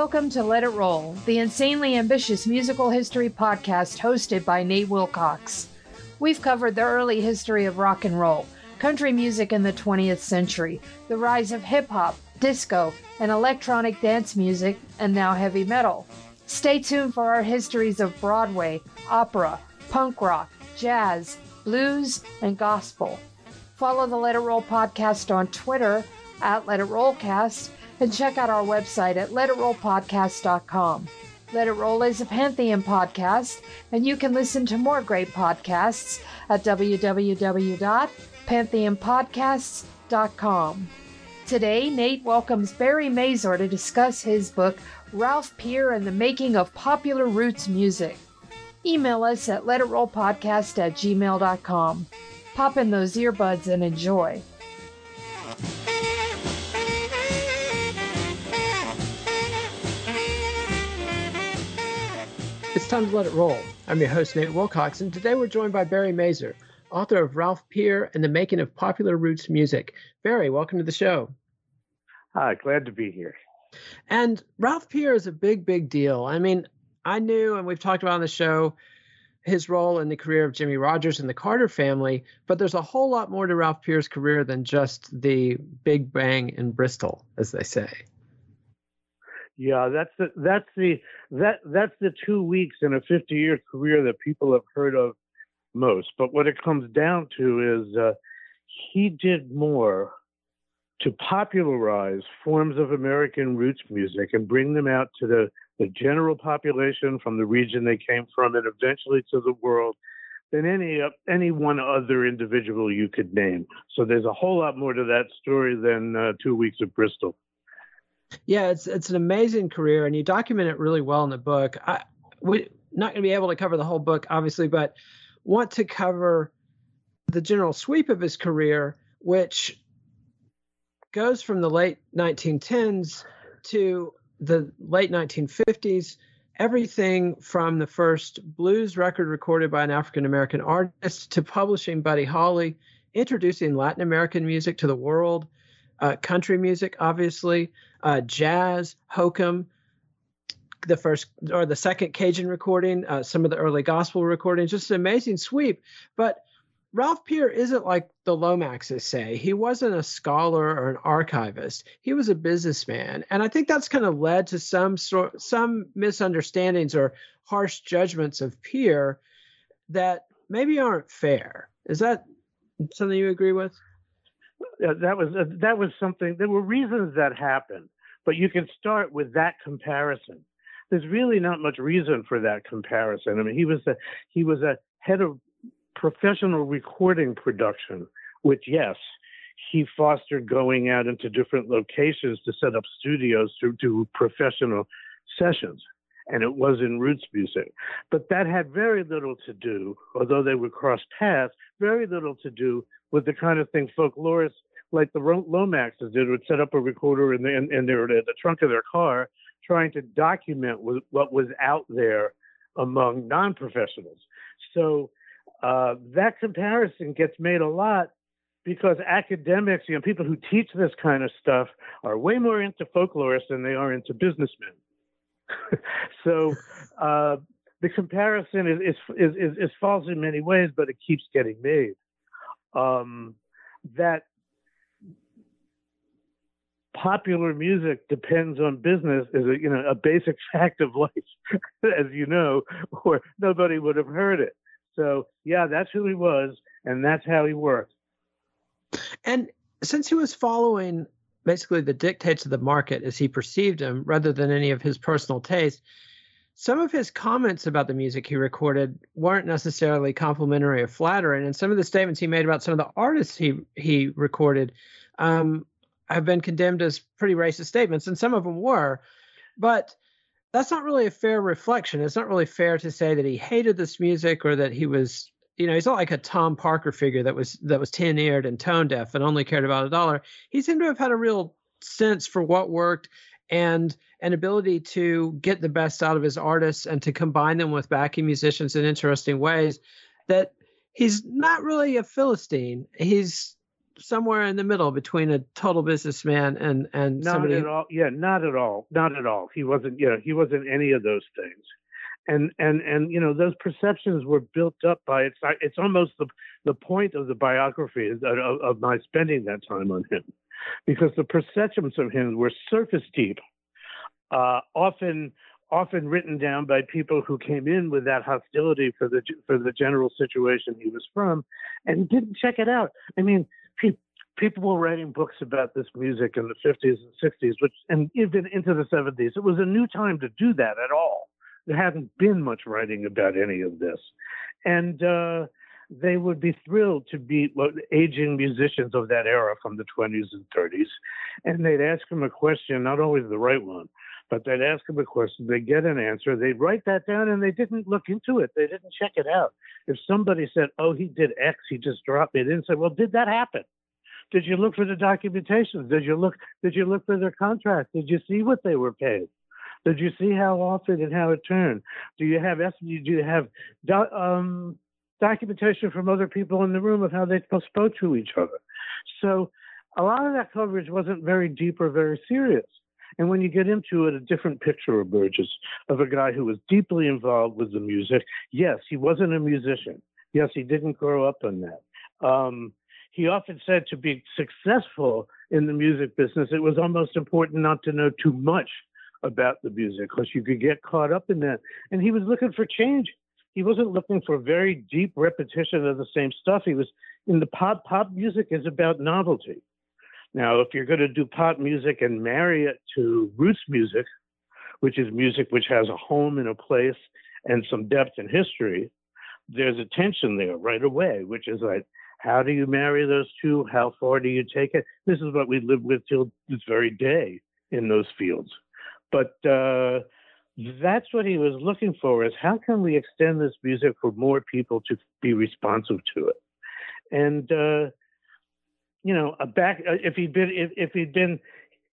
Welcome to Let It Roll, the insanely ambitious musical history podcast hosted by Nate Wilcox. We've covered the early history of rock and roll, country music in the 20th century, the rise of hip hop, disco, and electronic dance music, and now heavy metal. Stay tuned for our histories of Broadway, opera, punk rock, jazz, blues, and gospel. Follow the Let It Roll podcast on Twitter at Let It Rollcast and check out our website at letitrollpodcast.com. Let It Roll is a Pantheon podcast, and you can listen to more great podcasts at www.pantheonpodcasts.com. Today, Nate welcomes Barry Mazor to discuss his book, Ralph Peer and the Making of Popular Roots Music. Email us at letitrollpodcast at gmail.com. Pop in those earbuds and enjoy. It's time to let it roll. I'm your host, Nate Wilcox, and today we're joined by Barry Mazor, author of Ralph Peer and the Making of Popular Roots Music. Barry, welcome to the show. Hi, glad to be here. And Ralph Peer is a big, big deal. I mean, I knew, and we've talked about on the show, his role in the career of Jimmie Rodgers and the Carter family, but there's a whole lot more to Ralph Peer's career than just the Big Bang in Bristol, as they say. Yeah, that's the that's the that that's the two weeks in a 50 year career that people have heard of most. But what it comes down to is uh, he did more to popularize forms of American roots music and bring them out to the, the general population from the region they came from and eventually to the world than any uh, any one other individual you could name. So there's a whole lot more to that story than uh, two weeks of Bristol. Yeah, it's it's an amazing career, and you document it really well in the book. I we're not going to be able to cover the whole book, obviously, but want to cover the general sweep of his career, which goes from the late 1910s to the late 1950s. Everything from the first blues record recorded by an African American artist to publishing Buddy Holly, introducing Latin American music to the world, uh, country music, obviously, uh, jazz, hokum, the first or the second Cajun recording, uh, some of the early gospel recordings, just an amazing sweep. But Ralph Peer isn't like the Lomaxes say. He wasn't a scholar or an archivist. He was a businessman, and I think that's kind of led to some sort some misunderstandings or harsh judgments of Peer that maybe aren't fair. Is that something you agree with? That was uh, that was something. There were reasons that happened, but you can start with that comparison. There's really not much reason for that comparison. I mean, he was a he was a head of professional recording production, which yes, he fostered going out into different locations to set up studios to do professional sessions and it was in roots music. But that had very little to do, although they would cross paths, very little to do with the kind of thing folklorists like the Lomaxes did, would set up a recorder in the, in, in their, the trunk of their car, trying to document what was out there among non-professionals. So uh, that comparison gets made a lot because academics, you know, people who teach this kind of stuff are way more into folklorists than they are into businessmen. so uh, the comparison is, is, is, is, false in many ways, but it keeps getting made. Um, that popular music depends on business is a you know a basic fact of life, as you know, or nobody would have heard it. So yeah, that's who he was, and that's how he worked. And since he was following basically the dictates of the market as he perceived them rather than any of his personal taste. Some of his comments about the music he recorded weren't necessarily complimentary or flattering, and some of the statements he made about some of the artists he he recorded um, have been condemned as pretty racist statements, and some of them were. But that's not really a fair reflection. It's not really fair to say that he hated this music or that he was you know, he's not like a Tom Parker figure that was that was tin eared and tone deaf and only cared about a dollar. He seemed to have had a real sense for what worked and an ability to get the best out of his artists and to combine them with backing musicians in interesting ways that he's not really a philistine he's somewhere in the middle between a total businessman and and not somebody. at all. Yeah, not at all. Not at all. He wasn't. You know, he wasn't any of those things. And and and you know those perceptions were built up by it's it's almost the the point of the biography of, of my spending that time on him, because the perceptions of him were surface deep, uh, often often written down by people who came in with that hostility for the for the general situation he was from, and didn't check it out. I mean, pe- people were writing books about this music in the 50s and 60s, which and even into the 70s. It was a new time to do that at all. There hadn't been much writing about any of this, and uh, they would be thrilled to be well, aging musicians of that era from the 20s and 30s, and they'd ask them a question, not always the right one but they'd ask them a question, they'd get an answer, they'd write that down, and they didn't look into it. They didn't check it out. If somebody said, "Oh, he did X," he just dropped it in. Said, "Well, did that happen? Did you look for the documentation? Did you look? Did you look for their contract? Did you see what they were paid? Did you see how often and how it turned? Do you have do you have um, documentation from other people in the room of how they spoke to each other? So a lot of that coverage wasn't very deep or very serious. And when you get into it, a different picture emerges of a guy who was deeply involved with the music. Yes, he wasn't a musician. Yes, he didn't grow up on that. Um, he often said to be successful in the music business, it was almost important not to know too much about the music because you could get caught up in that. And he was looking for change. He wasn't looking for very deep repetition of the same stuff. He was in the pop. Pop music is about novelty. Now, if you're going to do pop music and marry it to roots music, which is music which has a home and a place and some depth and history, there's a tension there right away, which is like, how do you marry those two? How far do you take it? This is what we live with till this very day in those fields. But uh, that's what he was looking for: is how can we extend this music for more people to be responsive to it? And uh, you know, a back uh, if he'd been if, if he'd been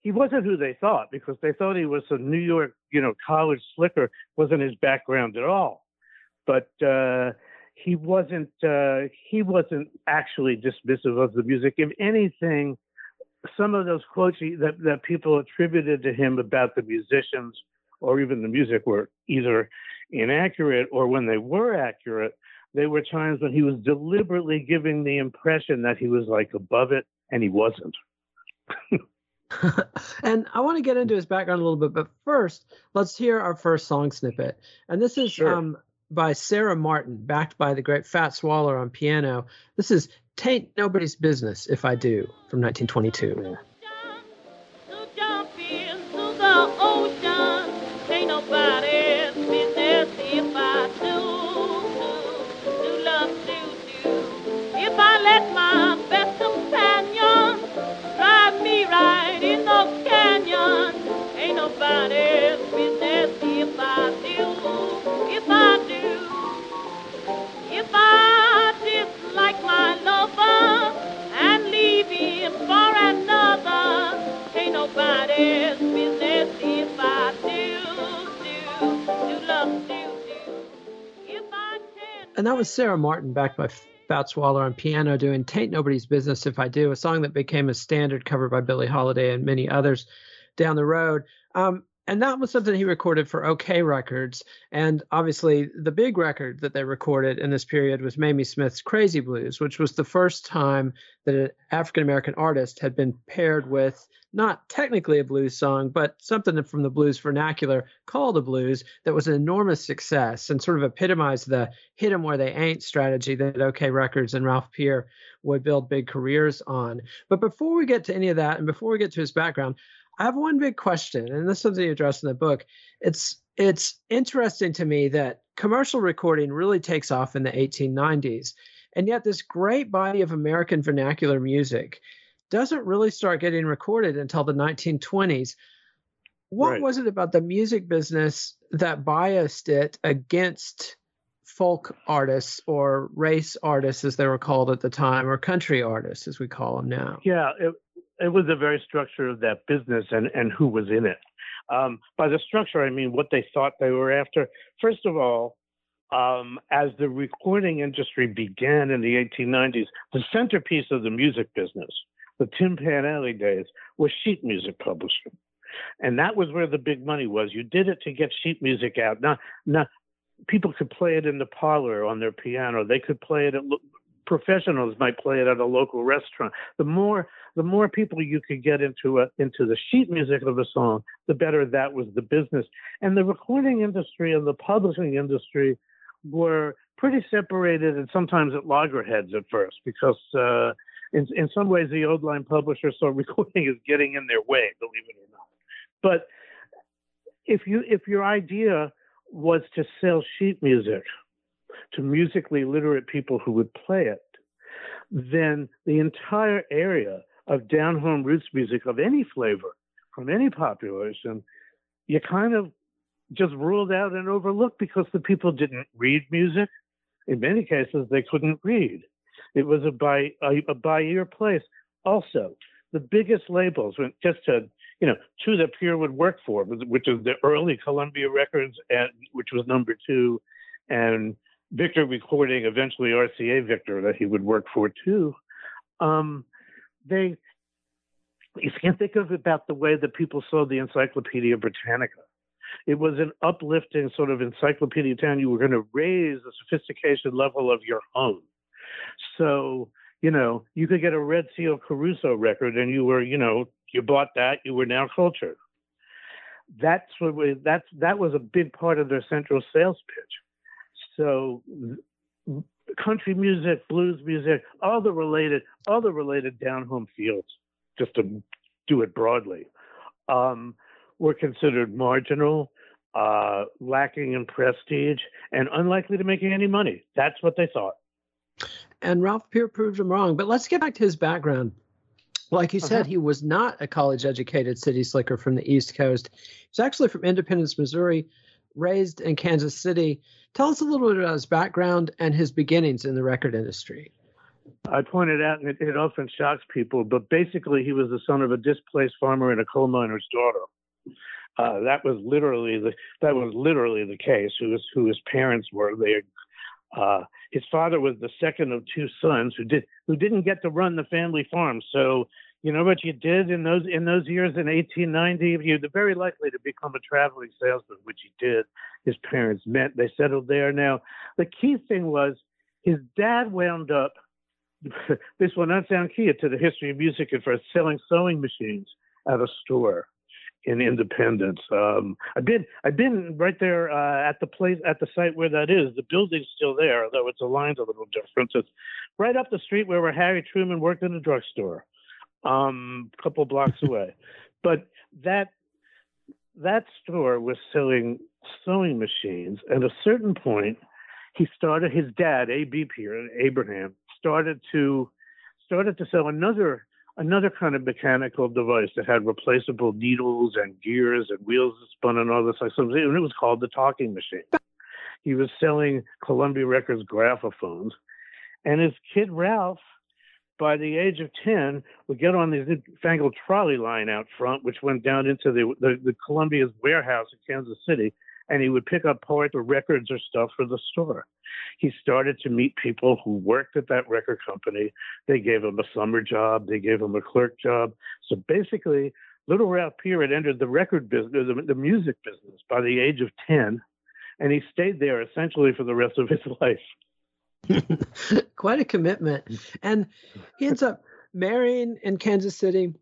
he wasn't who they thought because they thought he was a New York, you know, college slicker. wasn't his background at all. But uh, he wasn't uh, he wasn't actually dismissive of the music. If anything, some of those quotes that that people attributed to him about the musicians or even the music were either inaccurate or when they were accurate, there were times when he was deliberately giving the impression that he was like above it, and he wasn't. and I want to get into his background a little bit, but first, let's hear our first song snippet. And this is sure. um, by Sarah Martin, backed by the great Fats Waller on piano. This is Tain't Nobody's Business If I Do from 1922. Yeah. And that was Sarah Martin, backed by Fats Waller on piano, doing Tain't Nobody's Business If I Do, a song that became a standard covered by Billie Holiday and many others down the road. Um, and that was something he recorded for OK Records. And obviously, the big record that they recorded in this period was Mamie Smith's Crazy Blues, which was the first time that an African American artist had been paired with not technically a blues song, but something from the blues vernacular called a blues that was an enormous success and sort of epitomized the hit 'em where they ain't strategy that OK Records and Ralph Peer would build big careers on. But before we get to any of that and before we get to his background, I have one big question, and this is something you address in the book. It's it's interesting to me that commercial recording really takes off in the 1890s, and yet this great body of American vernacular music doesn't really start getting recorded until the 1920s. What right. was it about the music business that biased it against folk artists or race artists, as they were called at the time, or country artists, as we call them now? Yeah, it, it was the very structure of that business and, and who was in it. Um, by the structure, I mean what they thought they were after. First of all, um, as the recording industry began in the 1890s, the centerpiece of the music business, the Tin Pan Alley days, was sheet music publishing. And that was where the big money was. You did it to get sheet music out. Now, now people could play it in the parlor on their piano. They could play it at professionals might play it at a local restaurant. The more the more people you could get into a, into the sheet music of a song, the better that was the business. And the recording industry and the publishing industry were pretty separated and sometimes at loggerheads at first because uh, in in some ways the old line publishers saw recording as getting in their way, believe it or not. But if you if your idea was to sell sheet music to musically literate people who would play it, then the entire area of down home roots music of any flavor from any population, you kind of just ruled out and overlooked because the people didn't read music. In many cases, they couldn't read. It was a by a, a by ear place. Also, the biggest labels, went just to you know, two that Peer would work for, which is the early Columbia Records, and which was number two, and Victor recording eventually RCA Victor that he would work for too. Um, they you can't think of about the way that people saw the Encyclopedia Britannica. It was an uplifting sort of encyclopedia town. You were going to raise the sophistication level of your home. So, you know, you could get a Red Seal Caruso record and you were, you know, you bought that, you were now cultured. That's what we, that's that was a big part of their central sales pitch. So country music, blues music, all the related, all the related down home fields, just to do it broadly, um, were considered marginal, uh, lacking in prestige, and unlikely to make any money. That's what they thought. And Ralph Peer proved them wrong. But let's get back to his background. Like you said, uh-huh. he was not a college educated city slicker from the East Coast. He's actually from Independence, Missouri, raised in Kansas City. Tell us a little bit about his background and his beginnings in the record industry. I pointed out, and it, it often shocks people, but basically he was the son of a displaced farmer and a coal miner's daughter. Uh, that was literally the that was literally the case. Who was who his parents were. They uh, his father was the second of two sons who did who didn't get to run the family farm. So you know what you did in those in those years in 1890 you're very likely to become a traveling salesman which he did his parents met they settled there now the key thing was his dad wound up this will not sound key to the history of music at first selling sewing machines at a store in Independence. Um, I've been I've been right there uh, at the place at the site where that is. The building's still there, although it's aligned a little different. It's right up the street where Harry Truman worked in a drugstore um, a couple blocks away. But that that store was selling sewing machines. At a certain point, he started his dad, A.B. Peer, Abraham, started to started to sell another another kind of mechanical device that had replaceable needles and gears and wheels that spun and all this like something. And it was called the talking machine. He was selling Columbia Records graphophones. And his kid Ralph by the age of 10, would get on this fangled trolley line out front, which went down into the, the, the Columbia's warehouse in Kansas City, and he would pick up parts or records or stuff for the store. He started to meet people who worked at that record company. They gave him a summer job, they gave him a clerk job. So basically, Little Ralph Peer had entered the record business, the, the music business, by the age of 10, and he stayed there essentially for the rest of his life. Quite a commitment. And he ends up marrying in Kansas City,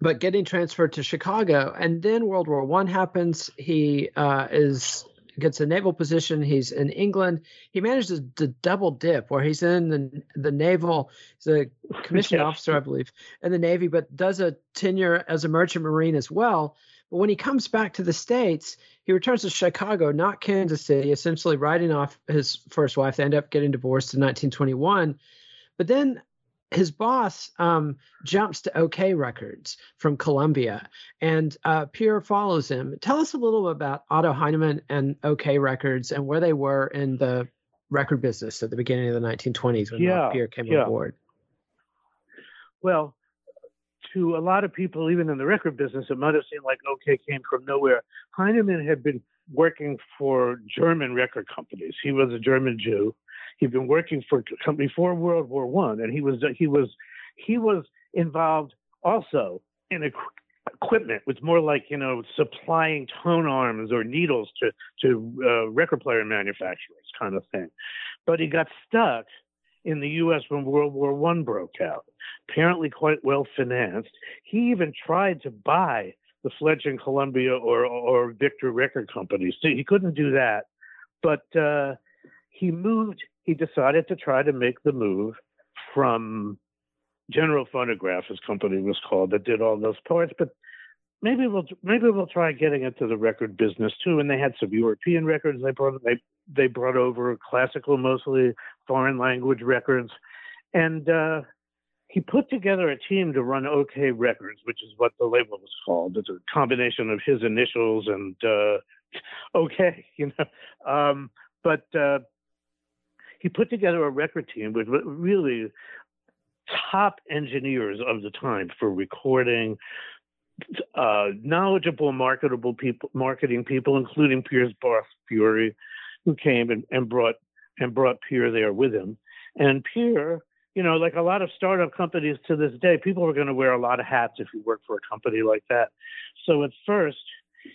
but getting transferred to Chicago. And then World War One happens. He uh, is gets a naval position. He's in England. He manages to double dip, where he's in the the naval. He's a commissioned officer, I believe, in the Navy, but does a tenure as a merchant marine as well. But when he comes back to the States, he returns to Chicago, not Kansas City, essentially writing off his first wife. They end up getting divorced in 1921. But then his boss um, jumps to OK Records from Columbia, and uh, Peer follows him. Tell us a little about Otto Heinemann and OK Records and where they were in the record business at the beginning of the 1920s when yeah, Peer came yeah. on board. Well, to a lot of people, even in the record business, it might have seemed like OK came from nowhere. Heinemann had been working for German record companies. He was a German Jew. He'd been working for company before World War One, and he was he was he was involved also in equipment. was more like you know supplying tone arms or needles to to uh, record player manufacturers, kind of thing. But he got stuck in the U.S. when World War One broke out. Apparently, quite well financed. He even tried to buy the fledgling Columbia or or Victor record companies. He couldn't do that, but uh, he moved. He decided to try to make the move from General Phonograph, his company was called, that did all those parts. But maybe we'll maybe we'll try getting into the record business too. And they had some European records. They brought they they brought over classical, mostly foreign language records, and uh, he put together a team to run OK Records, which is what the label was called. It's a combination of his initials and uh, OK, you know. Um, but uh, he put together a record team with really top engineers of the time for recording, uh, knowledgeable, marketable people, marketing people, including Peer's Boss Fuhri, who came and, and brought and brought Peer there with him. And Peer, you know, like a lot of startup companies to this day, people are going to wear a lot of hats if you work for a company like that. So at first,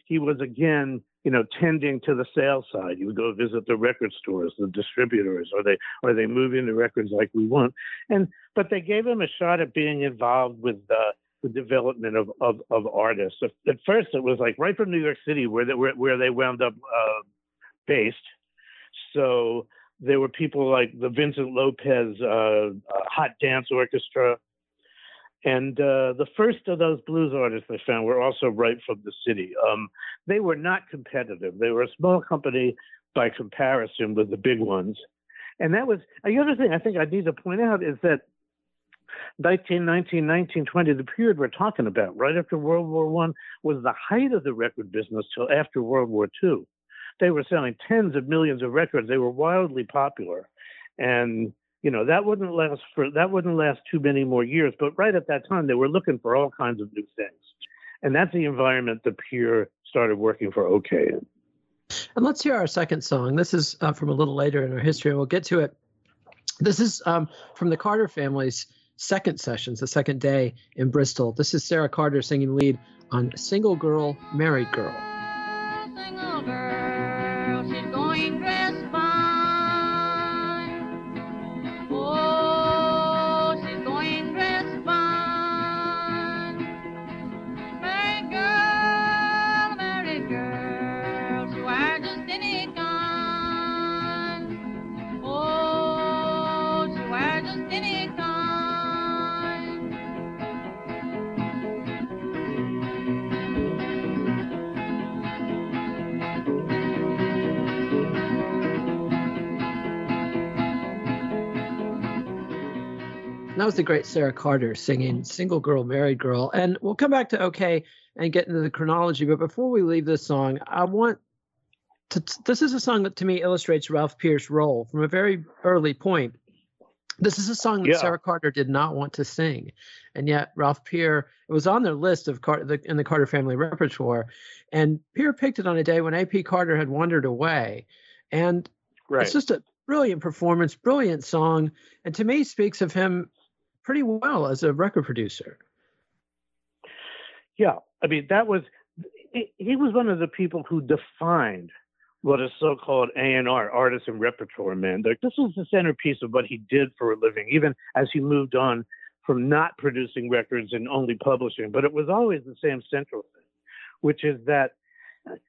he was again, you know, tending to the sales side. You would go visit the record stores, the distributors, are they are they moving the records like we want? And but they gave him a shot at being involved with uh, the development of, of, of artists. At first, it was like right from New York City, where they where, where they wound up uh, based. So there were people like the Vincent Lopez uh, uh, Hot Dance Orchestra, and uh, the first of those blues artists they found were also right from the city. Um, they were not competitive. They were a small company by comparison with the big ones. And that was the other thing I think I need to point out is that 1919, 1920, the period we're talking about, right after World War One, was the height of the record business till after World War Two. They were selling tens of millions of records. They were wildly popular, and you know that wouldn't last for that wouldn't last too many more years. But right at that time, they were looking for all kinds of new things, and that's the environment the Peer started working for OK in. And let's hear our second song. This is uh, from a little later in our history. We'll get to it. This is um, from the Carter family's second sessions, the second day in Bristol. This is Sarah Carter singing lead on Single Girl, Married Girl. That was the great Sarah Carter singing Single Girl, Married Girl. And we'll come back to OK and get into the chronology. But before we leave this song, I want to, this is a song that to me illustrates Ralph Peer's role from a very early point. This is a song that yeah. Sarah Carter did not want to sing, and yet Ralph Peer it was on their list of Car- the, in the Carter family repertoire, and Peer picked it on a day when A.P. Carter had wandered away, and right. it's just a brilliant performance, brilliant song, and to me speaks of him pretty well as a record producer. Yeah, I mean that was he was one of the people who defined what a so-called A&R, artist and repertoire man. Like this was the centerpiece of what he did for a living, even as he moved on from not producing records and only publishing. But it was always the same central thing, which is that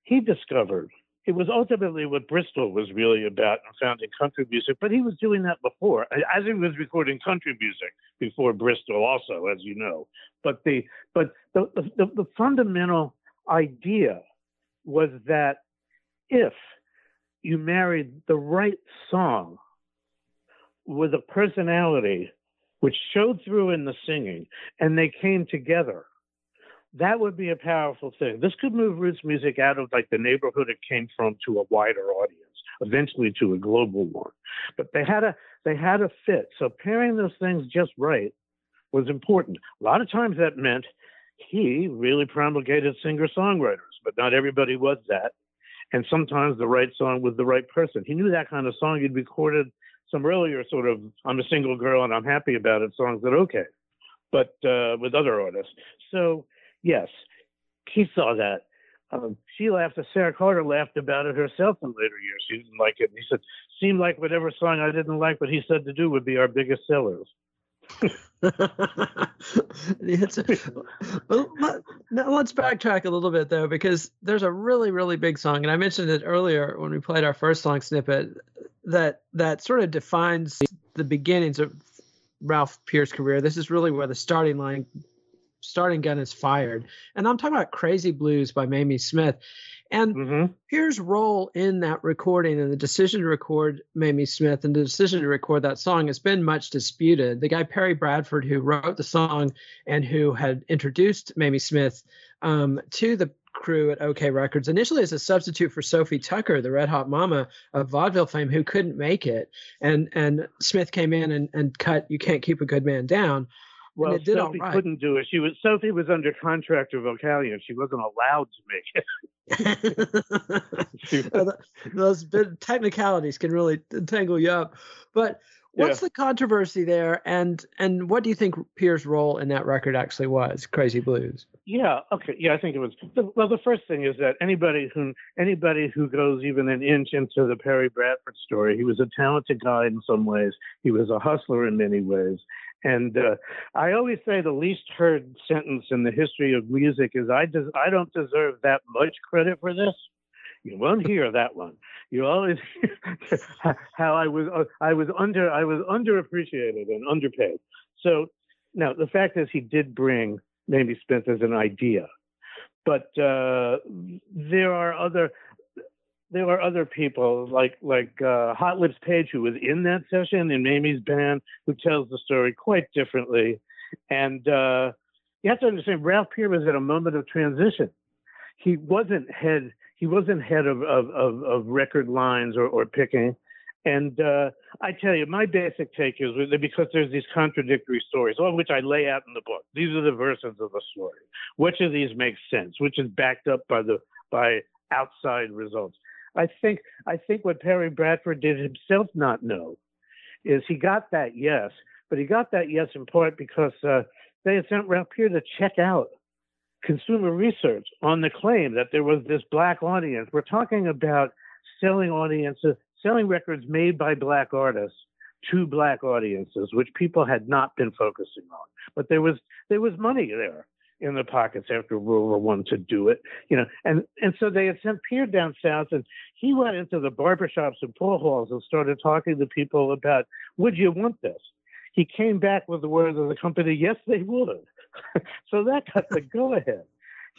he discovered it was ultimately what Bristol was really about in founding country music, but he was doing that before, as he was recording country music before Bristol, also, as you know. But the but the, the, the fundamental idea was that if you married the right song with a personality which showed through in the singing and they came together that would be a powerful thing. This could move roots music out of like the neighborhood it came from to a wider audience, eventually to a global one. But they had a they had a fit. So pairing those things just right was important. A lot of times that meant he really promulgated singer songwriters, but not everybody was that. And sometimes the right song with the right person. He knew that kind of song. He'd recorded some earlier sort of "I'm a single girl and I'm happy about it" songs that okay, but uh, with other artists. So yes, he saw that. Um, she laughed. Sarah Carter laughed about it herself in later years. She didn't like it. He said, "Seemed like whatever song I didn't like, what he said to do would be our biggest sellers." Well, now let's backtrack a little bit though, because there's a really, really big song, and I mentioned it earlier when we played our first song snippet that that sort of defines the beginnings of Ralph Peer's career. This is really where the starting line, starting gun is fired, and I'm talking about "Crazy Blues" by Mamie Smith. And mm-hmm. Peer's role in that recording and the decision to record Mamie Smith and the decision to record that song has been much disputed. The guy Perry Bradford, who wrote the song and who had introduced Mamie Smith um, to the crew at OK Records, initially as a substitute for Sophie Tucker, the Red Hot Mama of vaudeville fame, who couldn't make it, and and Smith came in and, and cut "You Can't Keep a Good Man Down." Well, Sophie right. couldn't do it. She was Sophie was under contract to Vocalion. She wasn't allowed to make it. Those technicalities can really tangle you up. But what's yeah. the controversy there, and and what do you think Peer's role in that record actually was? Crazy Blues. Yeah. Okay. Yeah, I think it was. Well, the first thing is that anybody who anybody who goes even an inch into the Perry Bradford story, he was a talented guy in some ways. He was a hustler in many ways and uh, I always say the least heard sentence in the history of music is I des- I don't deserve that much credit for this. You won't hear that one. You always hear how I was uh, I was under I was underappreciated and underpaid. So now the fact is he did bring Mamie Smith as an idea, but uh, there are other there were other people like like uh, Hot Lips Page who was in that session in Mamie's band who tells the story quite differently. And uh, you have to understand, Ralph Peer was at a moment of transition. He wasn't head he wasn't head of of, of, of record lines or, or picking. And uh, I tell you, my basic take is because there's these contradictory stories, all of which I lay out in the book. These are the versions of the story. Which of these makes sense? Which is backed up by the by outside results? I think I think what Perry Bradford did himself not know is he got that yes, but he got that yes in part because uh, they had sent Peer to check out consumer research on the claim that there was this black audience. We're talking about selling audiences, selling records made by black artists to black audiences, which people had not been focusing on. But there was there was money there in the pockets after World War One to do it, you know, and and so they had sent Peer down south, and he went into the barbershops and pool halls and started talking to people about, would you want this? He came back with the words of the company, yes, they would. so that got the go ahead.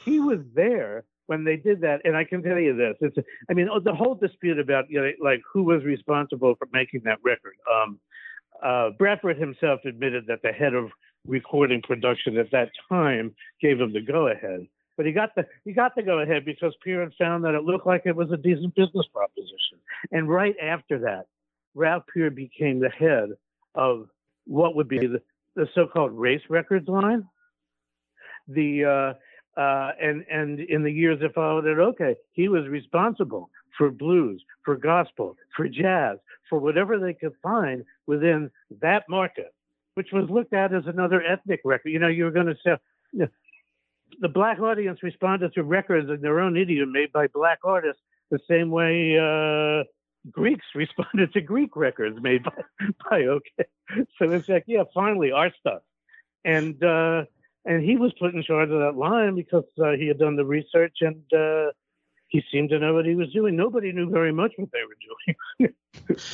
He was there when they did that, and I can tell you this: it's, I mean, the whole dispute about, you know, like who was responsible for making that record. Um, uh, Bradford himself admitted that the head of recording production at that time gave him the go ahead. But he got the he got the go ahead because Peer found that it looked like it was a decent business proposition. And right after that, Ralph Peer became the head of what would be the, the so-called race records line. The uh, uh, and and in the years that followed it, okay, he was responsible for blues, for gospel, for jazz, for whatever they could find within that market which was looked at as another ethnic record. You know, you were going to say you know, the black audience responded to records in their own idiom made by black artists the same way uh, Greeks responded to Greek records made by, by OK. So it's like, yeah, finally our stuff. And uh, and he was put in charge of that line because uh, he had done the research and uh, he seemed to know what he was doing. Nobody knew very much what they were doing.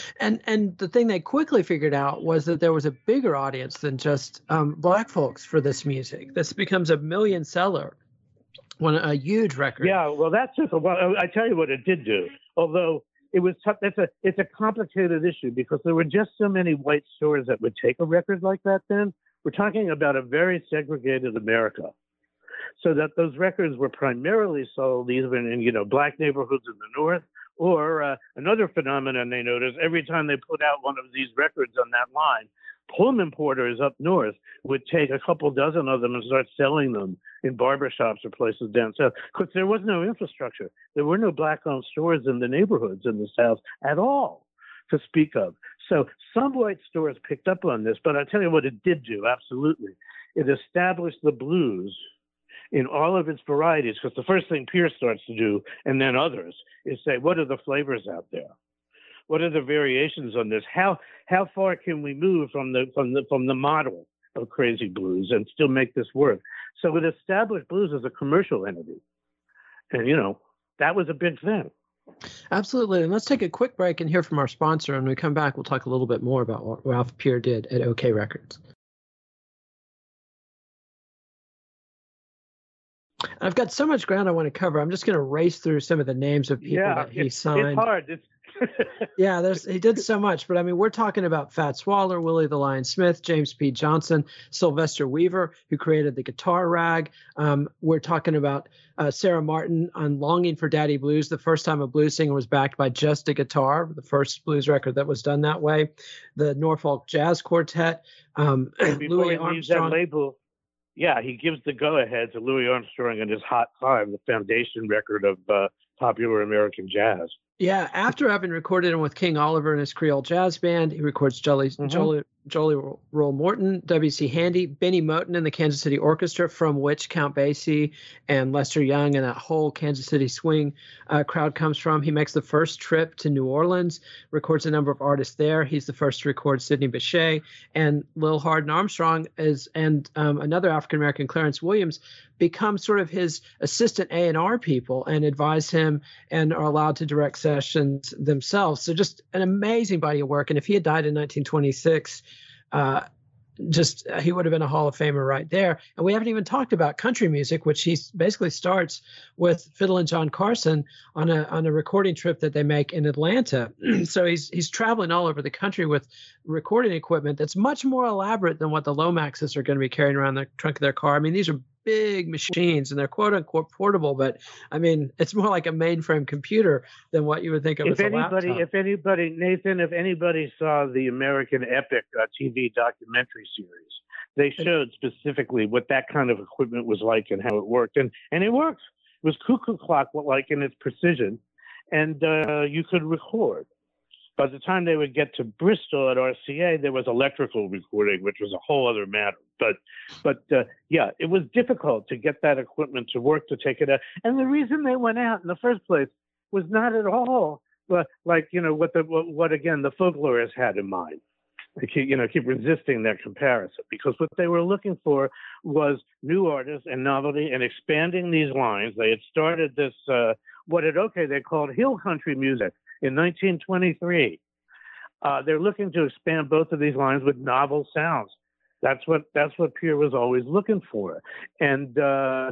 and and the thing they quickly figured out was that there was a bigger audience than just um, black folks for this music. This becomes a million seller, one a huge record. Yeah, well, that's just a, well, I tell you what it did do. Although it was tough. That's a it's a complicated issue because there were just so many white stores that would take a record like that. Then we're talking about a very segregated America so that those records were primarily sold even in you know black neighborhoods in the north or uh, another phenomenon they noticed every time they put out one of these records on that line Pullman porters up north would take a couple dozen of them and start selling them in barbershops or places down south because there was no infrastructure. There were no black owned stores in the neighborhoods in the south at all to speak of. So some white stores picked up on this, but I'll tell you what it did do, absolutely. It established the blues in all of its varieties because the first thing Pierce starts to do, and then others, is say, what are the flavors out there? What are the variations on this? How how far can we move from the from the from the model of crazy blues and still make this work? So it established blues as a commercial entity, and you know that was a big thing. Absolutely. And let's take a quick break and hear from our sponsor. And when we come back, we'll talk a little bit more about what Ralph Peer did at OK Records. I've got so much ground I want to cover. I'm just going to race through some of the names of people yeah, that he signed. It's hard. It's yeah, there's he did so much, but I mean, we're talking about Fats Waller, Willie the Lion Smith, James P. Johnson, Sylvester Weaver, who created the guitar rag. Um, we're talking about uh, Sarah Martin on "Longing for Daddy Blues," the first time a blues singer was backed by just a guitar, the first blues record that was done that way. The Norfolk Jazz Quartet, um, Louis Armstrong. Yeah, he gives the go-ahead to Louis Armstrong and his Hot Five, the foundation record of uh, popular American jazz. Yeah, after having recorded him with King Oliver and his Creole Jazz Band, he records Jolly, mm-hmm. Jolly, Jelly Roll Morton, W.C. Handy, Benny Moten and the Kansas City Orchestra, from which Count Basie and Lester Young and that whole Kansas City swing uh, crowd comes from. He makes the first trip to New Orleans, records a number of artists there. He's the first to record Sidney Bechet and Lil Hardin Armstrong is and um, another African American Clarence Williams become sort of his assistant A and R people and advise him and are allowed to direct sessions themselves. So just an amazing body of work. And if he had died in 1926, uh, just uh, he would have been a Hall of Famer right there. And we haven't even talked about country music, which he basically starts with Fiddlin' John Carson on a on a recording trip that they make in Atlanta. so he's he's traveling all over the country with recording equipment that's much more elaborate than what the Lomaxes are going to be carrying around the trunk of their car. I mean, these are big machines and they're quote unquote portable, but I mean, it's more like a mainframe computer than what you would think of if as anybody, laptop. If anybody, Nathan, if anybody saw the American Epic uh, TV documentary series, they showed specifically what that kind of equipment was like and how it worked, and and it worked. It was cuckoo clock like in its precision, and uh, you could record. By the time they would get to Bristol at RCA, there was electrical recording, which was a whole other matter. But, but uh, yeah, it was difficult to get that equipment to work to take it out. And the reason they went out in the first place was not at all like you know what the what, what again the folklorists had in mind. They keep, you know, keep resisting that comparison because what they were looking for was new artists and novelty and expanding these lines. They had started this, uh, what at OK they called hill country music in 1923. Uh, they're looking to expand both of these lines with novel sounds. That's what that's what Peer was always looking for, and uh,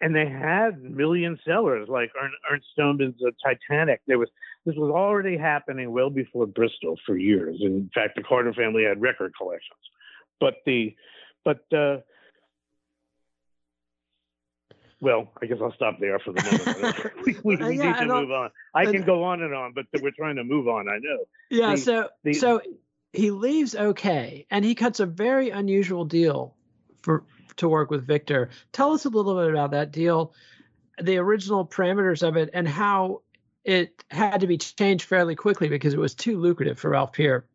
and they had million sellers like Ernest Stoneman's Titanic. There was this was already happening well before Bristol for years. In fact, the Carter family had record collections, but the but uh, well, I guess I'll stop there for the moment. we, we, uh, we yeah, need to move on. I can go on and on, but we're trying to move on. I know. Yeah. The, so the, so he leaves OK, and he cuts a very unusual deal for to work with Victor. Tell us a little bit about that deal, the original parameters of it, and how it had to be changed fairly quickly because it was too lucrative for Ralph Peer.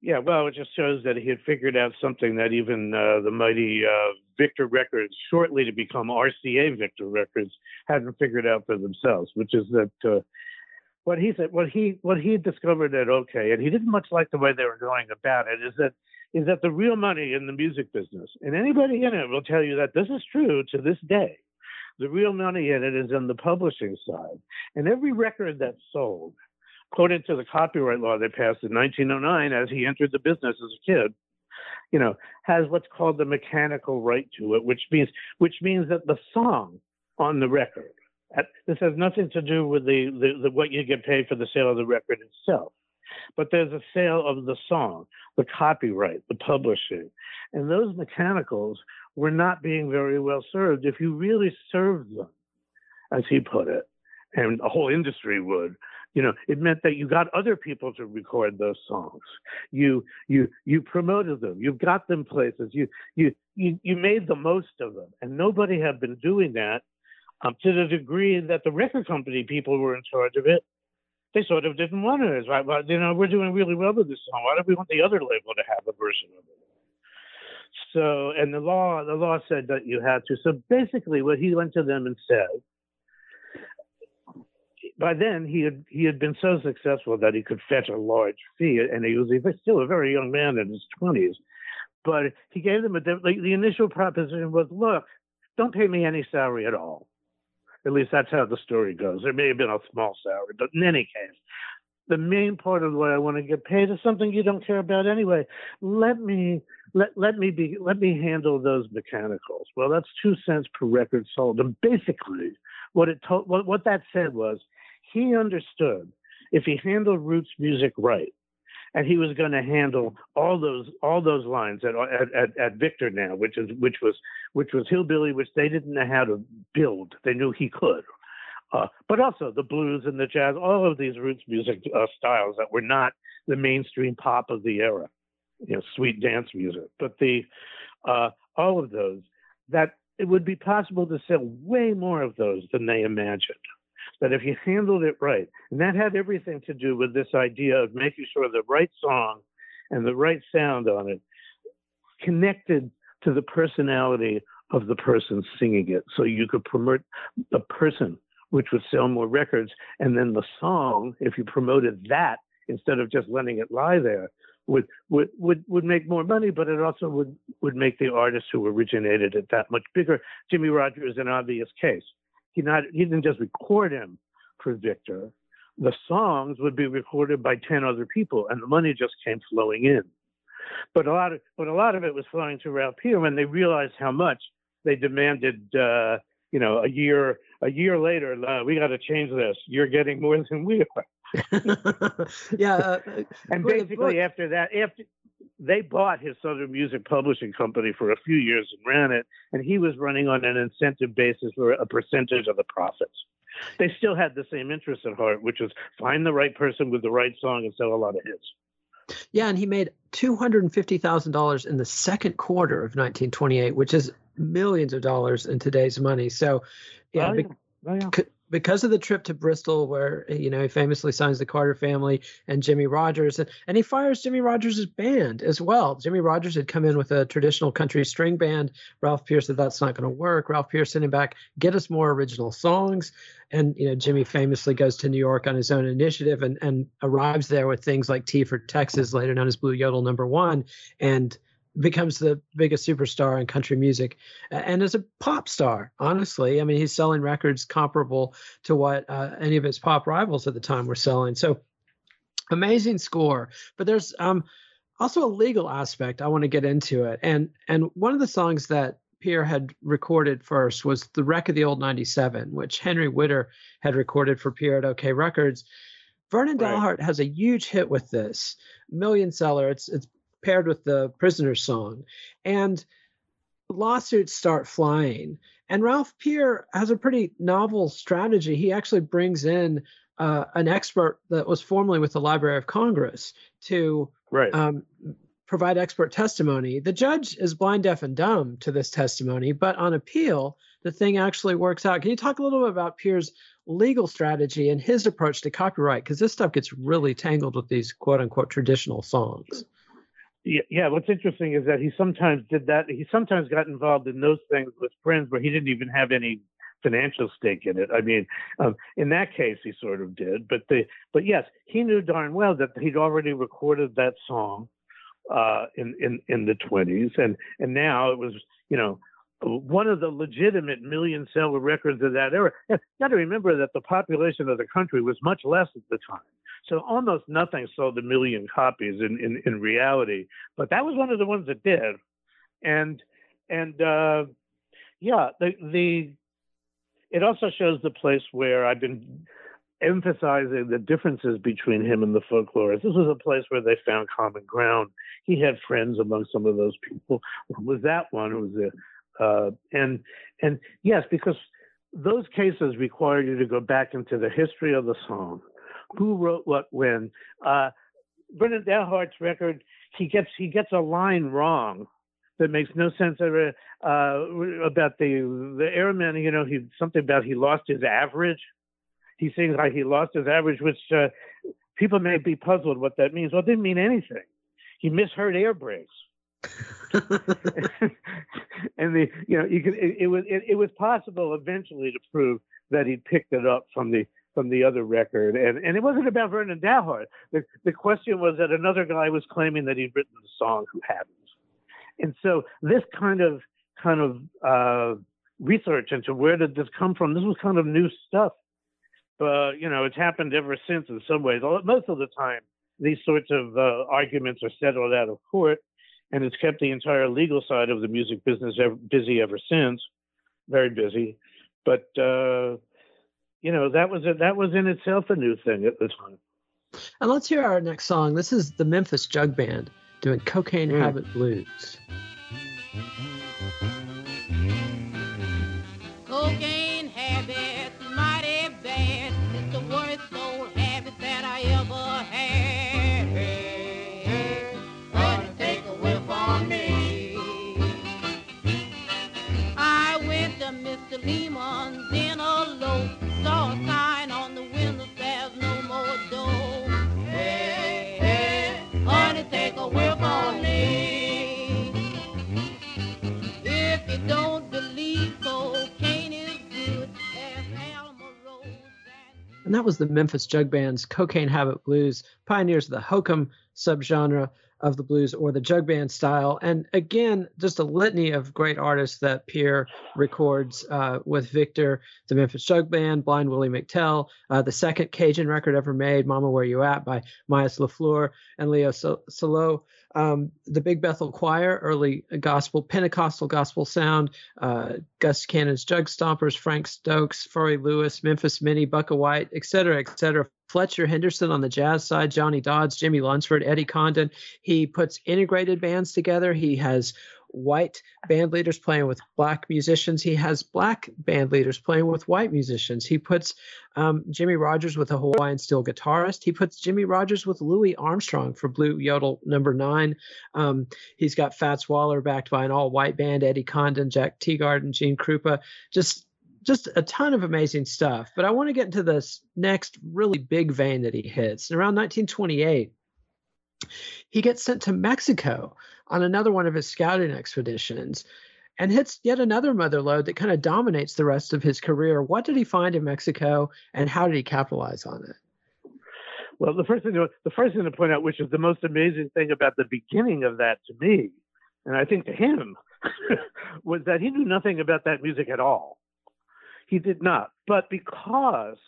Yeah, well, it just shows that he had figured out something that even uh, the mighty uh, Victor Records, shortly to become RCA Victor Records, hadn't figured out for themselves, which is that uh, what he said, what he what he discovered at OK, and he didn't much like the way they were going about it, is that is that the real money in the music business, and anybody in it will tell you that this is true to this day. The real money in it is in the publishing side, and every record that's sold according to the copyright law they passed in 1909 as he entered the business as a kid you know has what's called the mechanical right to it which means which means that the song on the record this has nothing to do with the, the, the what you get paid for the sale of the record itself but there's a sale of the song the copyright the publishing and those mechanicals were not being very well served. If you really served them as he put it and a whole industry would you know it meant that you got other people to record those songs. You you you promoted them. You got them places. You you you, you made the most of them. And nobody had been doing that um, to the degree that the record company people were in charge of it. They sort of didn't want it. Right well, you know we're doing really well with this song. Why don't we want the other label to have a version of it? So and the law the law said that you had to. So basically what he went to them and said by then he had he had been so successful that he could fetch a large fee, and he was, still a very young man in his twenties. But he gave them a like, the initial proposition was, look, don't pay me any salary at all. At least that's how the story goes. There may have been a small salary, but in any case, the main part of what I want to get paid is something you don't care about anyway. Let me let let me be let me handle those mechanicals. Well, that's two cents per record sold. And basically, what it told what, what that said was he understood if he handled roots music right, and he was going to handle all those all those lines at, at, at, Victor now, which is which was which was hillbilly, which they didn't know how to build. They knew he could, uh, but also the blues and the jazz, all of these roots music uh, styles that were not the mainstream pop of the era, you know, sweet dance music, but the uh, all of those that it would be possible to sell way more of those than they imagined that if you handled it right, and that had everything to do with this idea of making sure the right song and the right sound on it connected to the personality of the person singing it. So you could promote the person, which would sell more records, and then the song, if you promoted that instead of just letting it lie there, would would would would make more money, but it also would would make the artist who originated it that much bigger. Jimmie Rodgers is an obvious case he not he didn't just record him for Victor. The songs would be recorded by ten other people, and the money just came flowing in. But a lot of but a lot of it was flowing to Ralph Peer when they realized how much they demanded. Uh, you know, a year a year later, uh, we got to change this. You're getting more than we are. yeah, uh, and basically after that, after they bought his Southern Music Publishing Company for a few years and ran it, and he was running on an incentive basis for a percentage of the profits. They still had the same interest at heart, which was find the right person with the right song and sell a lot of hits. Yeah, and he made two hundred and fifty thousand dollars in the second quarter of 1928, which is millions of dollars in today's money. So, yeah, oh, yeah. Oh, yeah because of the trip to Bristol, where you know he famously signs the Carter family and Jimmie Rodgers, and, and he fires Jimmie Rodgers' band as well. Jimmie Rodgers had come in with a traditional country string band. Ralph Peer said that's not going to work. Ralph Peer sent him back, get us more original songs. And you know Jimmy famously goes to New York on his own initiative and and arrives there with things like Tea for Texas, later known as Blue Yodel Number One, and becomes the biggest superstar in country music and as a pop star honestly i mean he's selling records comparable to what uh, any of his pop rivals at the time were selling so amazing score but there's um, also a legal aspect i want to get into it and and one of the songs that Peer had recorded first was The Wreck of the Old 97, which Henry Whitter had recorded for Peer at OKeh Records. Vernon right. Dalhart has a huge hit with this, million seller. It's it's paired with the prisoner's song. And lawsuits start flying. And Ralph Peer has a pretty novel strategy. He actually brings in uh, an expert that was formerly with the Library of Congress to right. um, provide expert testimony. The judge is blind, deaf, and dumb to this testimony, but on appeal, the thing actually works out. Can you talk a little bit about Peer's legal strategy and his approach to copyright? Because this stuff gets really tangled with these quote unquote traditional songs. Yeah. What's interesting is that he sometimes did that. He sometimes got involved in those things with friends where he didn't even have any financial stake in it. I mean, um, in that case, he sort of did. But the but yes, he knew darn well that he'd already recorded that song uh, in in in the twenties, and and now it was you know one of the legitimate million seller records of that era. You got to remember that the population of the country was much less at the time. So almost nothing sold a million copies in, in, in reality, but that was one of the ones that did. And and uh, yeah, the the it also shows the place where I've been emphasizing the differences between him and the folklorists. This was a place where they found common ground. He had friends among some of those people. Was that one who was there? Uh, and and yes, because those cases require you to go back into the history of the song who wrote what when. Uh, Vernon Dalhart's record, he gets he gets a line wrong that makes no sense uh, about the the airman. You know, he something about he lost his average. He sings like he lost his average, which uh, people may be puzzled what that means. Well, it didn't mean anything. He misheard air brakes. and the you know you could it, it was it, it, was possible eventually to prove that he picked it up from the from the other record and and it wasn't about Vernon Dalhart. The the question was that another guy was claiming that he'd written the song who hadn't. And so this kind of kind of uh, research into where did this come from? This was kind of new stuff. But you know, it's happened ever since in some ways. Most of the time, these sorts of uh, arguments are settled out of court, and it's kept the entire legal side of the music business ever, busy ever since, very busy. But uh, you know, that was a, that was in itself a new thing at the time. And let's hear our next song. This is the Memphis Jug Band doing Cocaine mm. Habit Blues. Was the Memphis Jug Band's Cocaine Habit Blues, pioneers of the hokum subgenre of the blues or the jug band style. And again, just a litany of great artists that Peer records uh, with Victor, the Memphis Jug Band, Blind Willie McTell, uh, the second Cajun record ever made, Mama Where You At by Mayuse LaFleur and Leo Soileau um, the Big Bethel Choir, early gospel, Pentecostal gospel sound, uh, Gus Cannon's Jug Stompers, Frank Stokes, Furry Lewis, Memphis Minnie, Bukka White, et cetera, et cetera. Fletcher Henderson on the jazz side, Johnny Dodds, Jimmie Lunceford, Eddie Condon. He puts integrated bands together. He has white band leaders playing with black musicians. He has black band leaders playing with white musicians. He puts um, Jimmie Rodgers with a Hawaiian steel guitarist. He puts Jimmie Rodgers with Louis Armstrong for Blue Yodel number nine. Um, he's got Fats Waller backed by an all white band, Eddie Condon, Jack Teagarden, Gene Krupa. Just just a ton of amazing stuff. But I want to get into this next really big vein that he hits. around 1928, he gets sent to Mexico on another one of his scouting expeditions and hits yet another mother lode that kind of dominates the rest of his career. What did he find in Mexico and how did he capitalize on it? Well, the first thing to, the first thing to point out, which is the most amazing thing about the beginning of that to me, and I think to him, was that he knew nothing about that music at all. He did not. But because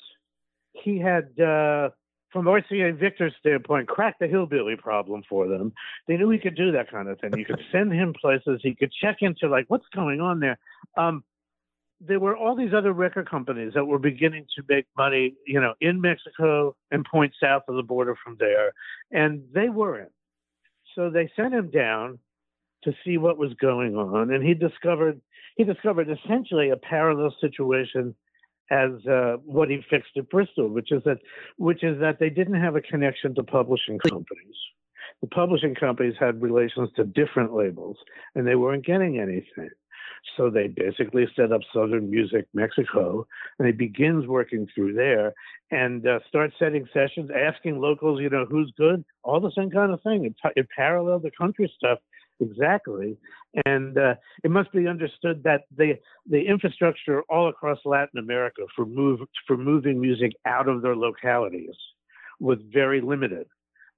he had uh, from RCA Victor's standpoint, cracked the hillbilly problem for them. They knew he could do that kind of thing. You could send him places. He could check into like what's going on there. Um, there were all these other record companies that were beginning to make money, you know, in Mexico and point south of the border from there, and they weren't. So they sent him down to see what was going on, and he discovered he discovered essentially a parallel situation as uh, what he fixed at Bristol, which is that which is that they didn't have a connection to publishing companies. The publishing companies had relations to different labels, and they weren't getting anything. So they basically set up Southern Music Mexico, and he begins working through there and uh, starts setting sessions, asking locals, you know, who's good, all the same kind of thing. It, it paralleled the country stuff exactly. And uh, it must be understood that the the infrastructure all across Latin America for move for moving music out of their localities was very limited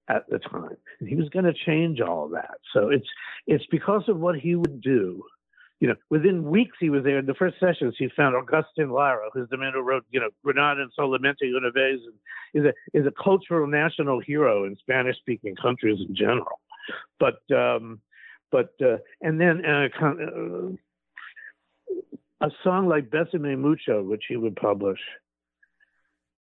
at the time. And he was going to change all that. So it's it's because of what he would do. You know, within weeks he was there. In the first sessions, he found Agustin Lara, who's the man who wrote, you know, Granada and Solamente Una Vez, is a is a cultural national hero in Spanish-speaking countries in general. But um, but uh, and then uh, uh, a song like Besame Mucho, which he would publish,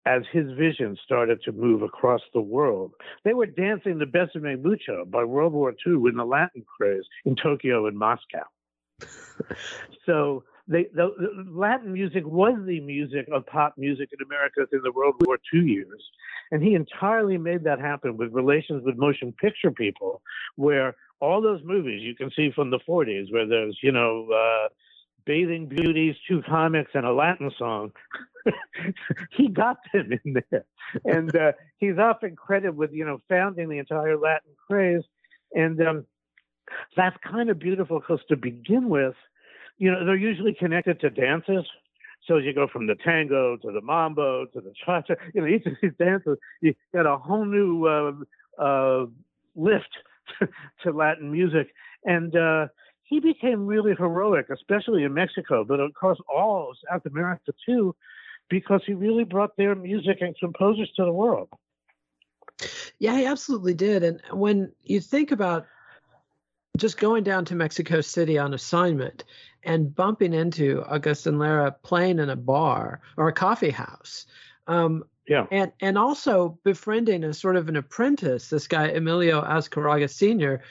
as his vision started to move across the world. They were dancing the Besame Mucho by World War II in the Latin craze in Tokyo and Moscow. so they, the, the Latin music was the music of pop music in America in the World War II years. And he entirely made that happen with relations with motion picture people, where all those movies you can see from the 40s, where there's, you know, uh, Bathing Beauties, two comics, and a Latin song. he got them in there. And uh, he's often credited with, you know, founding the entire Latin craze. And um, that's kind of beautiful because to begin with, you know, they're usually connected to dances. So as you go from the tango to the mambo to the cha cha, you know, each of these dances, you got a whole new uh, uh, lift to Latin music. And uh, he became really heroic, especially in Mexico, but of course all South America too, because he really brought their music and composers to the world. Yeah, he absolutely did. And when you think about just going down to Mexico City on assignment and bumping into Agustin Lara playing in a bar or a coffee house. Um, yeah. And and also befriending a sort of an apprentice, this guy Emilio Azcárraga Sr.,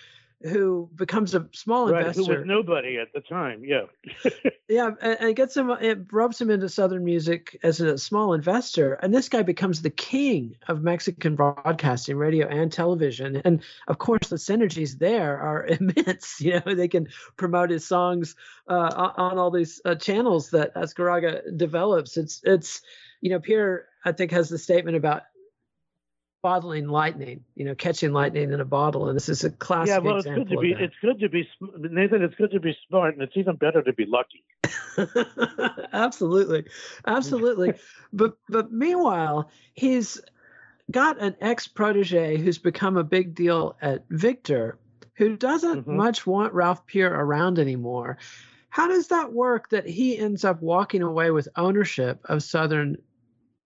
who becomes a small right, investor. Who was nobody at the time, yeah. yeah, and, and gets him, it rubs him into Southern music as a small investor. And this guy becomes the king of Mexican broadcasting, radio and television. And of course, the synergies there are immense. You know, they can promote his songs uh, on all these uh, channels that Azcárraga develops. It's, it's, you know, Peer, I think, has the statement about bottling lightning, you know, catching lightning in a bottle. And this is a classic yeah, well, it's good to be it's good to be Nathan. It's good to be smart, and it's even better to be lucky. absolutely, absolutely. but but meanwhile, he's got an ex protege who's become a big deal at Victor, who doesn't mm-hmm. much want Ralph Peer around anymore. How does that work that he ends up walking away with ownership of Southern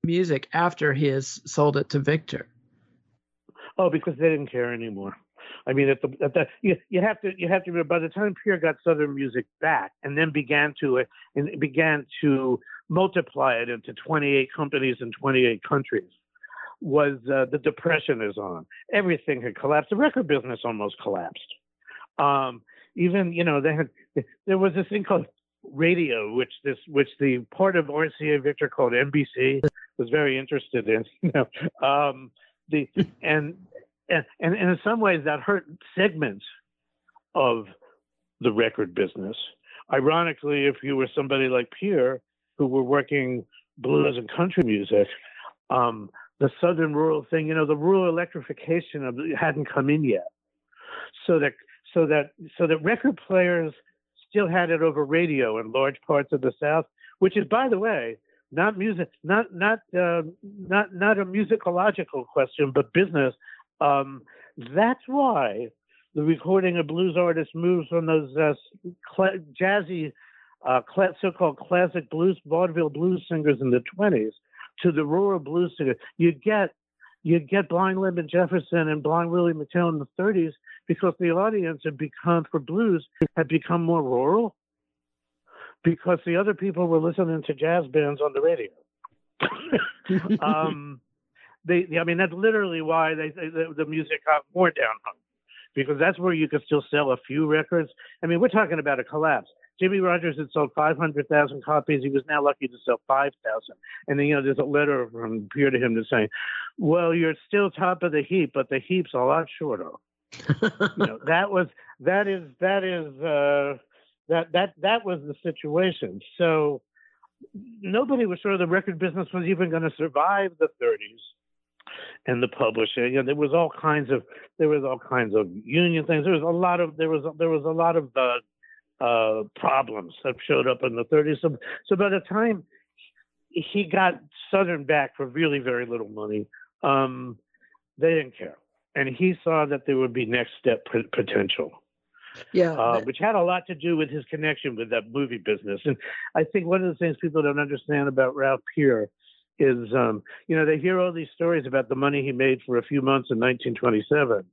music after he has sold it to Victor? Oh, because they didn't care anymore. I mean, at the at the you, you have to you have to remember by the time Peer got Southern music back and then began to and began to multiply it into 28 companies in 28 countries was uh, the depression is on. Everything had collapsed. The record business almost collapsed. Um, even you know they had there was this thing called radio, which this which the part of RCA Victor called NBC was very interested in. You know, um, the and and and in some ways that hurt segments of the record business. Ironically, if you were somebody like Peer, who were working blues and country music, um, the southern rural thing, you know, the rural electrification of hadn't come in yet, so that so that so that record players still had it over radio in large parts of the South, which is, by the way, not music, not not uh, not not a musicological question, but business. Um, that's why the recording of blues artists moves from those uh, cl- jazzy, uh, so-called classic blues vaudeville blues singers in the 20s to the rural blues singers. You get you get Blind Lemon Jefferson and Blind Willie McTell in the 30s because the audience had become for blues had become more rural because the other people were listening to jazz bands on the radio. um, they, I mean, that's literally why they, they the, music got more down because that's where you could still sell a few records. I mean, we're talking about a collapse. Jimmie Rodgers had sold 500,000 copies. He was now lucky to sell 5,000. And then, you know, there's a letter from Peer to him to say, well, you're still top of the heap, but the heap's a lot shorter. you know, that was, that is, that is, uh, that that that was the situation. So nobody was sure the record business was even going to survive the 30s and the publishing. And there was all kinds of there was all kinds of union things. There was a lot of there was there was a lot of uh, uh, problems that showed up in the 30s. So so by the time he got Southern back for really very little money, um, they didn't care, and he saw that there would be next step potential. Yeah, uh, which had a lot to do with his connection with that movie business. And I think one of the things people don't understand about Ralph Peer is, um, you know, they hear all these stories about the money he made for a few months in 1927,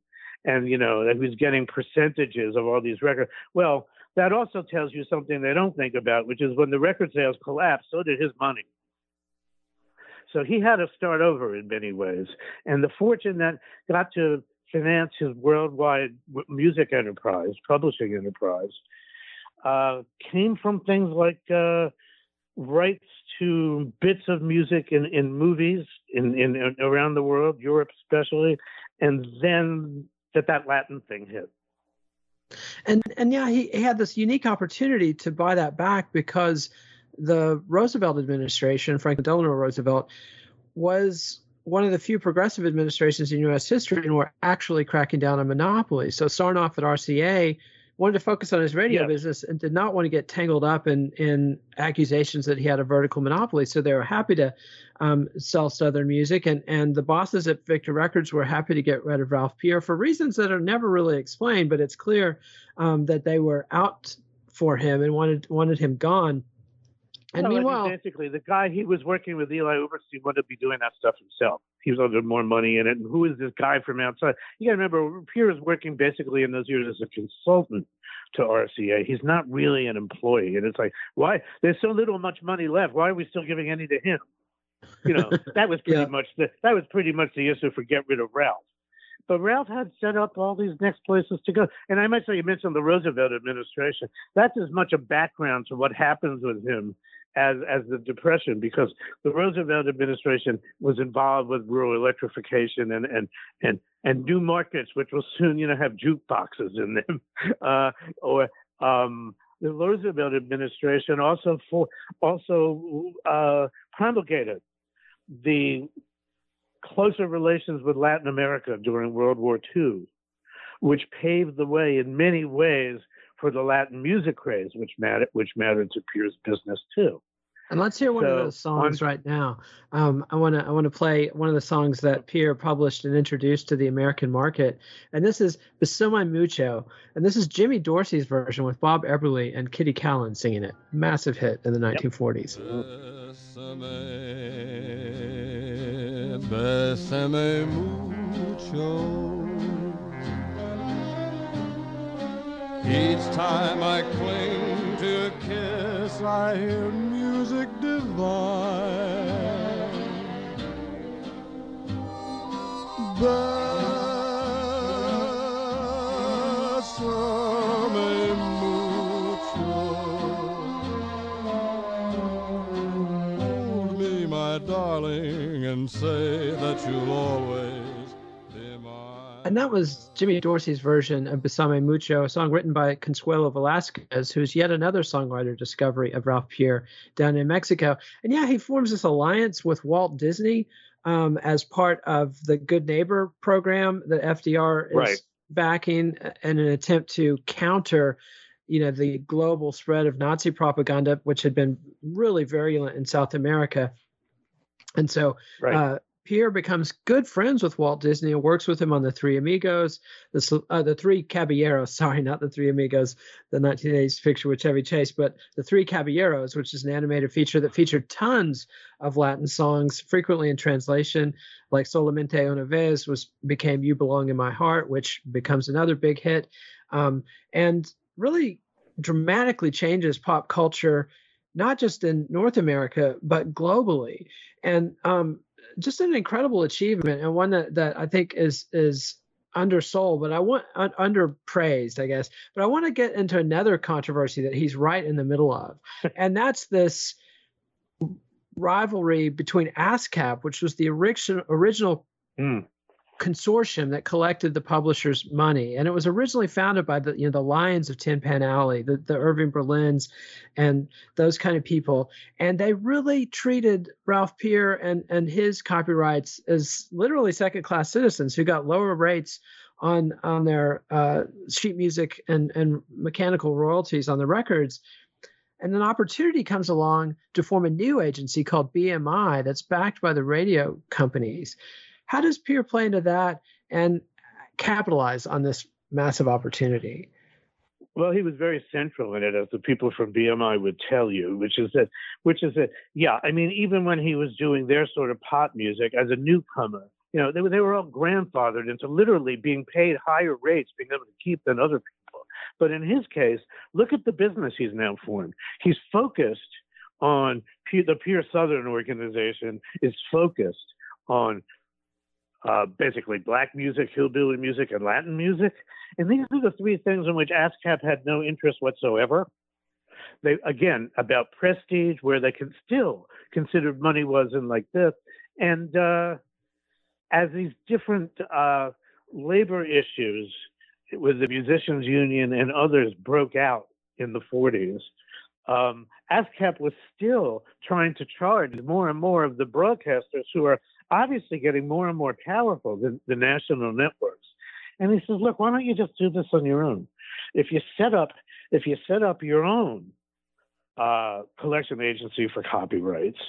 and you know that he was getting percentages of all these records. Well, that also tells you something they don't think about, which is when the record sales collapsed, so did his money. So he had to start over in many ways. And the fortune that got to finance his worldwide music enterprise, publishing enterprise, uh, came from things like uh, rights to bits of music in, in movies in, in, in around the world, Europe especially, and then that that Latin thing hit. And and yeah, he, he had this unique opportunity to buy that back because the Roosevelt administration, Franklin Delano Roosevelt, was one of the few progressive administrations in U.S. history and were actually cracking down on monopolies. So Sarnoff at RCA wanted to focus on his radio business and did not want to get tangled up in in accusations that he had a vertical monopoly. So they were happy to um, sell Southern music, and and the bosses at Victor Records were happy to get rid of Ralph Peer for reasons that are never really explained. But it's clear um, that they were out for him and wanted wanted him gone. And Well, I mean, meanwhile, basically, the guy he was working with, Eli Oberstein, wanted to be doing that stuff himself. He was under more money in it. And who is this guy from outside? You got to remember, Peer is working basically in those years as a consultant to RCA. He's not really an employee. And it's like, why? There's so little much money left. Why are we still giving any to him? You know, that was pretty Yeah. much the that was pretty much the issue for get rid of Ralph. But Ralph had set up all these next places to go. And I might say you mentioned the Roosevelt administration. That's as much a background to what happens with him as as the depression because the Roosevelt administration was involved with rural electrification and and and and new markets which will soon you know have jukeboxes in them. Uh, or um, the Roosevelt administration also for also uh, promulgated the closer relations with Latin America during World War II, which paved the way in many ways for the Latin music craze, which mattered, which mattered to Peer's business too. And let's hear one So, of those songs on- right now. Um, I want to I want to play one of the songs that Peer published and introduced to the American market. And this is Besame Mucho. And this is Jimmy Dorsey's version with Bob Eberly and Kitty Kallen singing it. Massive hit in the 1940s. Bésame, bésame mucho. Each time I cling to a kiss, I hear music divine. Bésame mucho. Hold me, my darling, and say that you'll always. And that was Jimmy Dorsey's version of Besame Mucho, a song written by Consuelo Velázquez, who's yet another songwriter discovery of Ralph Peer down in Mexico. And yeah, he forms this alliance with Walt Disney um, as part of the Good Neighbor program that FDR is Right. backing in an attempt to counter you know the global spread of nazi propaganda which had been really virulent in south america and so Right. uh, Peer becomes good friends with Walt Disney and works with him on the Three Amigos, the uh, the Three Caballeros. Sorry, not the Three Amigos, the 1980s picture with Chevy Chase, but the Three Caballeros, which is an animated feature that featured tons of Latin songs, frequently in translation, like Solamente una vez was became "You Belong in My Heart," which becomes another big hit, um, and really dramatically changes pop culture, not just in North America but globally. And um, just an incredible achievement and one that, that I think is is undersold, but I want un, underpraised, I guess. But I want to get into another controversy that he's right in the middle of, and that's this rivalry between ASCAP, which was the original original Mm. Consortium that collected the publisher's money, and it was originally founded by the you know the Lions of Tin Pan Alley, the the Irving Berlins, and those kind of people, and they really treated Ralph Peer and and his copyrights as literally second class citizens who got lower rates on on their uh, sheet music and and mechanical royalties on the records. And an opportunity comes along to form a new agency called BMI that's backed by the radio companies. How does Peer play into that and capitalize on this massive opportunity? Well, he was very central in it, as the people from BMI would tell you, which is that, which is that, yeah. I mean, even when he was doing their sort of pop music as a newcomer, you know, they were they were all grandfathered into literally being paid higher rates, being able to keep than other people. But in his case, look at the business he's now formed. He's focused on the Peer Southern organization is focused on uh, basically black music, hillbilly music, and Latin music. And these are the three things in which ASCAP had no interest whatsoever. they again about prestige, where they can still considered money wasn't like this, and uh, as these different uh, labor issues with the musicians union and others broke out in the 40s um, ASCAP was still trying to charge more and more of the broadcasters who are obviously getting more and more powerful than the national networks. And he says, look, why don't you just do this on your own? If you set up, if you set up your own uh, collection agency for copyrights,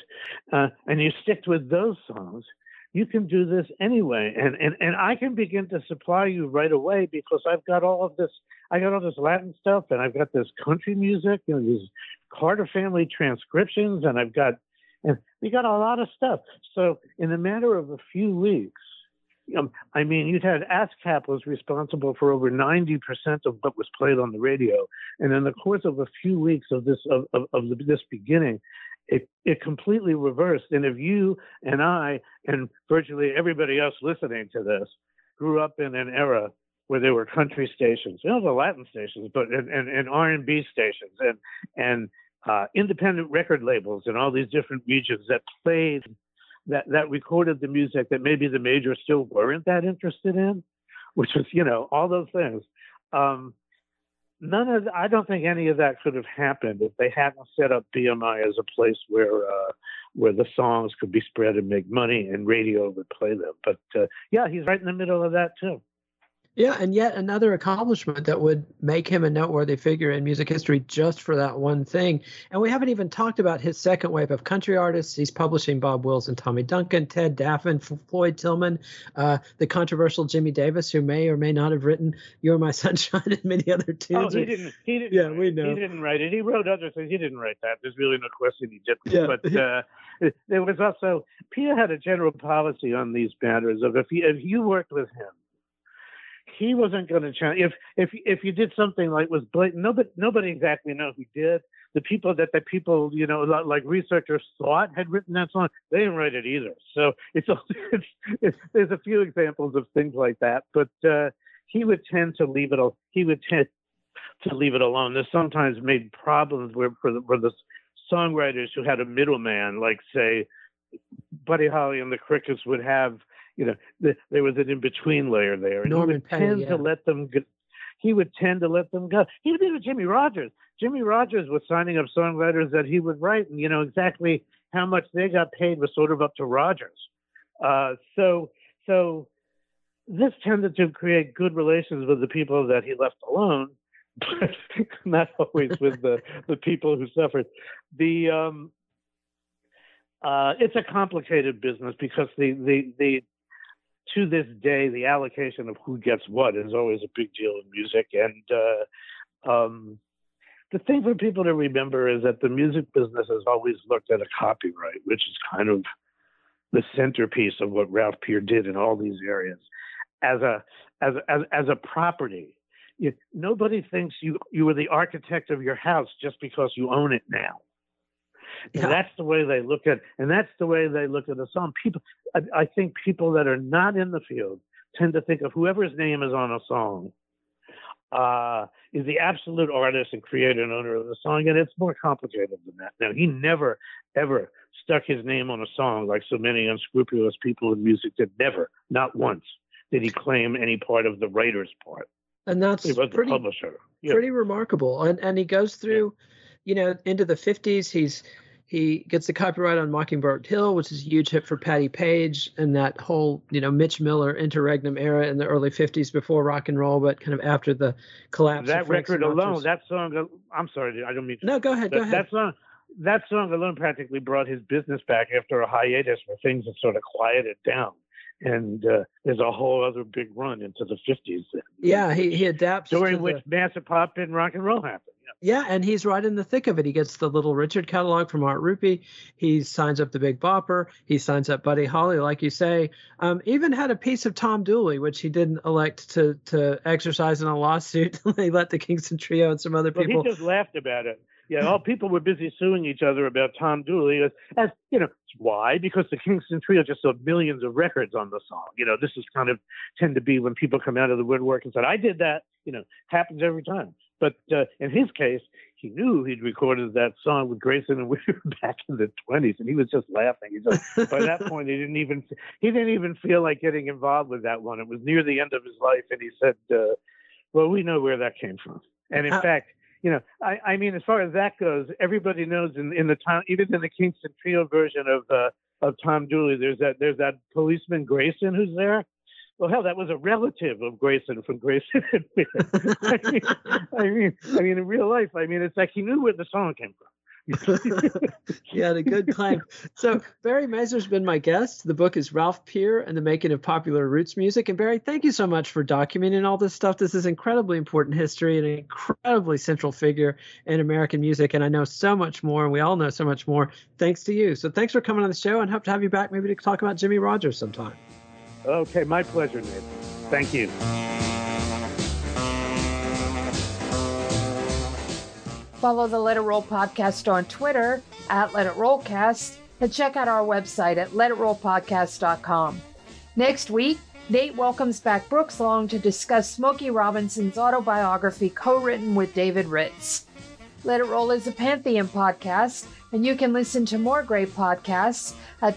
uh, and you stick with those songs, you can do this anyway. And, and, and I can begin to supply you right away because I've got all of this, I got all this Latin stuff and I've got this country music, know, these Carter family transcriptions, and I've got, and we got a lot of stuff. So in a matter of a few weeks, um, I mean, you'd had ASCAP was responsible for over 90% of what was played on the radio. And in the course of a few weeks of this, of, of, of this beginning, it, it completely reversed. And if you and I and virtually everybody else listening to this grew up in an era where there were country stations, you know, the Latin stations, but and, and, and R&B stations and and uh, independent record labels in all these different regions that played that that recorded the music that maybe the majors still weren't that interested in, which was you know all those things. Um, none of I don't think any of that could have happened if they hadn't set up BMI as a place where uh, where the songs could be spread and make money and radio would play them. But uh, yeah, he's right in the middle of that too. Yeah, and yet another accomplishment that would make him a noteworthy figure in music history just for that one thing. And we haven't even talked about his second wave of country artists. He's publishing Bob Wills and Tommy Duncan, Ted Daffan, Floyd Tillman, uh, the controversial Jimmy Davis, who may or may not have written "You're My Sunshine" and many other tunes. Oh, he didn't. He didn't. Yeah, we know. He didn't write it. He wrote other things. He didn't write that. There's really no question he didn't. Yeah. But uh, there was also Peter had a general policy on these matters of if you, if you worked with him he wasn't going to change. If if if you did something like was blatant, nobody nobody exactly know who did. The people that the people you know like researchers thought had written that song, they didn't write it either. So it's, it's, it's there's a few examples of things like that, but uh, he would tend to leave it. All he would tend to leave it alone. This sometimes made problems where for the, for the songwriters who had a middleman, like say Buddy Holly and the Crickets would have you know, the, there was an in between layer there. And Norman he would tend yeah. to let them go. He would tend to let them go. He did with Jimmie Rodgers. Jimmie Rodgers was signing up songwriters that he would write, and you know exactly how much they got paid was sort of up to Rodgers. Uh, so, so this tended to create good relations with the people that he left alone, but not always with the the people who suffered. The um, uh, it's a complicated business because the the the to this day the allocation of who gets what is always a big deal in music. And uh, um, the thing for people to remember is that the music business has always looked at a copyright which is kind of the centerpiece of what Ralph Peer did in all these areas. As a as as, as a property you, nobody thinks you you are the architect of your house just because you own it now Yeah. that's the way they look at, and that's the way they look at a song. People, I, I think people that are not in the field tend to think of whoever's name is on a song uh, is the absolute artist and creator and owner of the song, and it's more complicated than that. Now, he never ever stuck his name on a song like so many unscrupulous people in music did. Never, not once, did he claim any part of the writer's part. and that's He was the pretty publisher. Yeah. pretty remarkable. And and he goes through, you know, into the fifties. He's he gets the copyright on Mockingbird Hill, which is a huge hit for Patti Page and that whole, you know, Mitch Miller interregnum era in the early fifties before rock and roll, but kind of after the collapse. that record alone, that song. I'm sorry, I don't mean. to no, go ahead, go ahead. that song that song alone practically brought his business back after a hiatus where things had sort of quieted down and uh, there's a whole other big run into the 50s then, yeah, he he adapts during to which the- massive pop and rock and roll happened yeah. And he's right in the thick of it. He gets the Little Richard catalog from Art Rupe. He signs up the Big Bopper. He signs up Buddy Holly, like you say. Um, even had a piece of Tom Dooley, which he didn't elect to to exercise in a lawsuit. they let the Kingston Trio and some other Well, people. he just laughed about it. Yeah, all people were busy suing each other about Tom Dooley. As, as you know, why? Because the Kingston Trio just sold millions of records on the song. You know, this is kind of tend to be when people come out of the woodwork and said, "I did that." You know, happens every time. But uh, in his case, he knew he'd recorded that song with Grayson and Weir back in the 20s, and he was just laughing. He just by that point he didn't even he didn't even feel like getting involved with that one. It was near the end of his life, and he said, uh, "Well, we know where that came from." And in fact, you know, I, I mean, as far as that goes, everybody knows in, in the time, even in the Kingston Trio version of uh, of Tom Dooley, there's that there's that policeman Grayson who's there. Well, hell, that was a relative of Grayson from Grayson and. I mean, I mean, I mean, in real life, I mean, it's like he knew where the song came from. he had a good claim. So Barry Mazor's been my guest. The book is Ralph Peer and the Making of Popular Roots Music. And Barry, thank you so much for documenting all this stuff. This is incredibly important history and an incredibly central figure in American music. And I know so much more, and we all know so much more thanks to you. So thanks for coming on the show and hope to have you back maybe to talk about Jimmie Rodgers sometime. Okay, my pleasure, Nate. Thank you. Follow the Let It Roll podcast on Twitter at Let It Rollcast and check out our website at letitrollpodcast.com. Next week, Nate welcomes back Brooks Long to discuss Smokey Robinson's autobiography co written with David Ritz. Let It Roll is a Pantheon podcast, and you can listen to more great podcasts at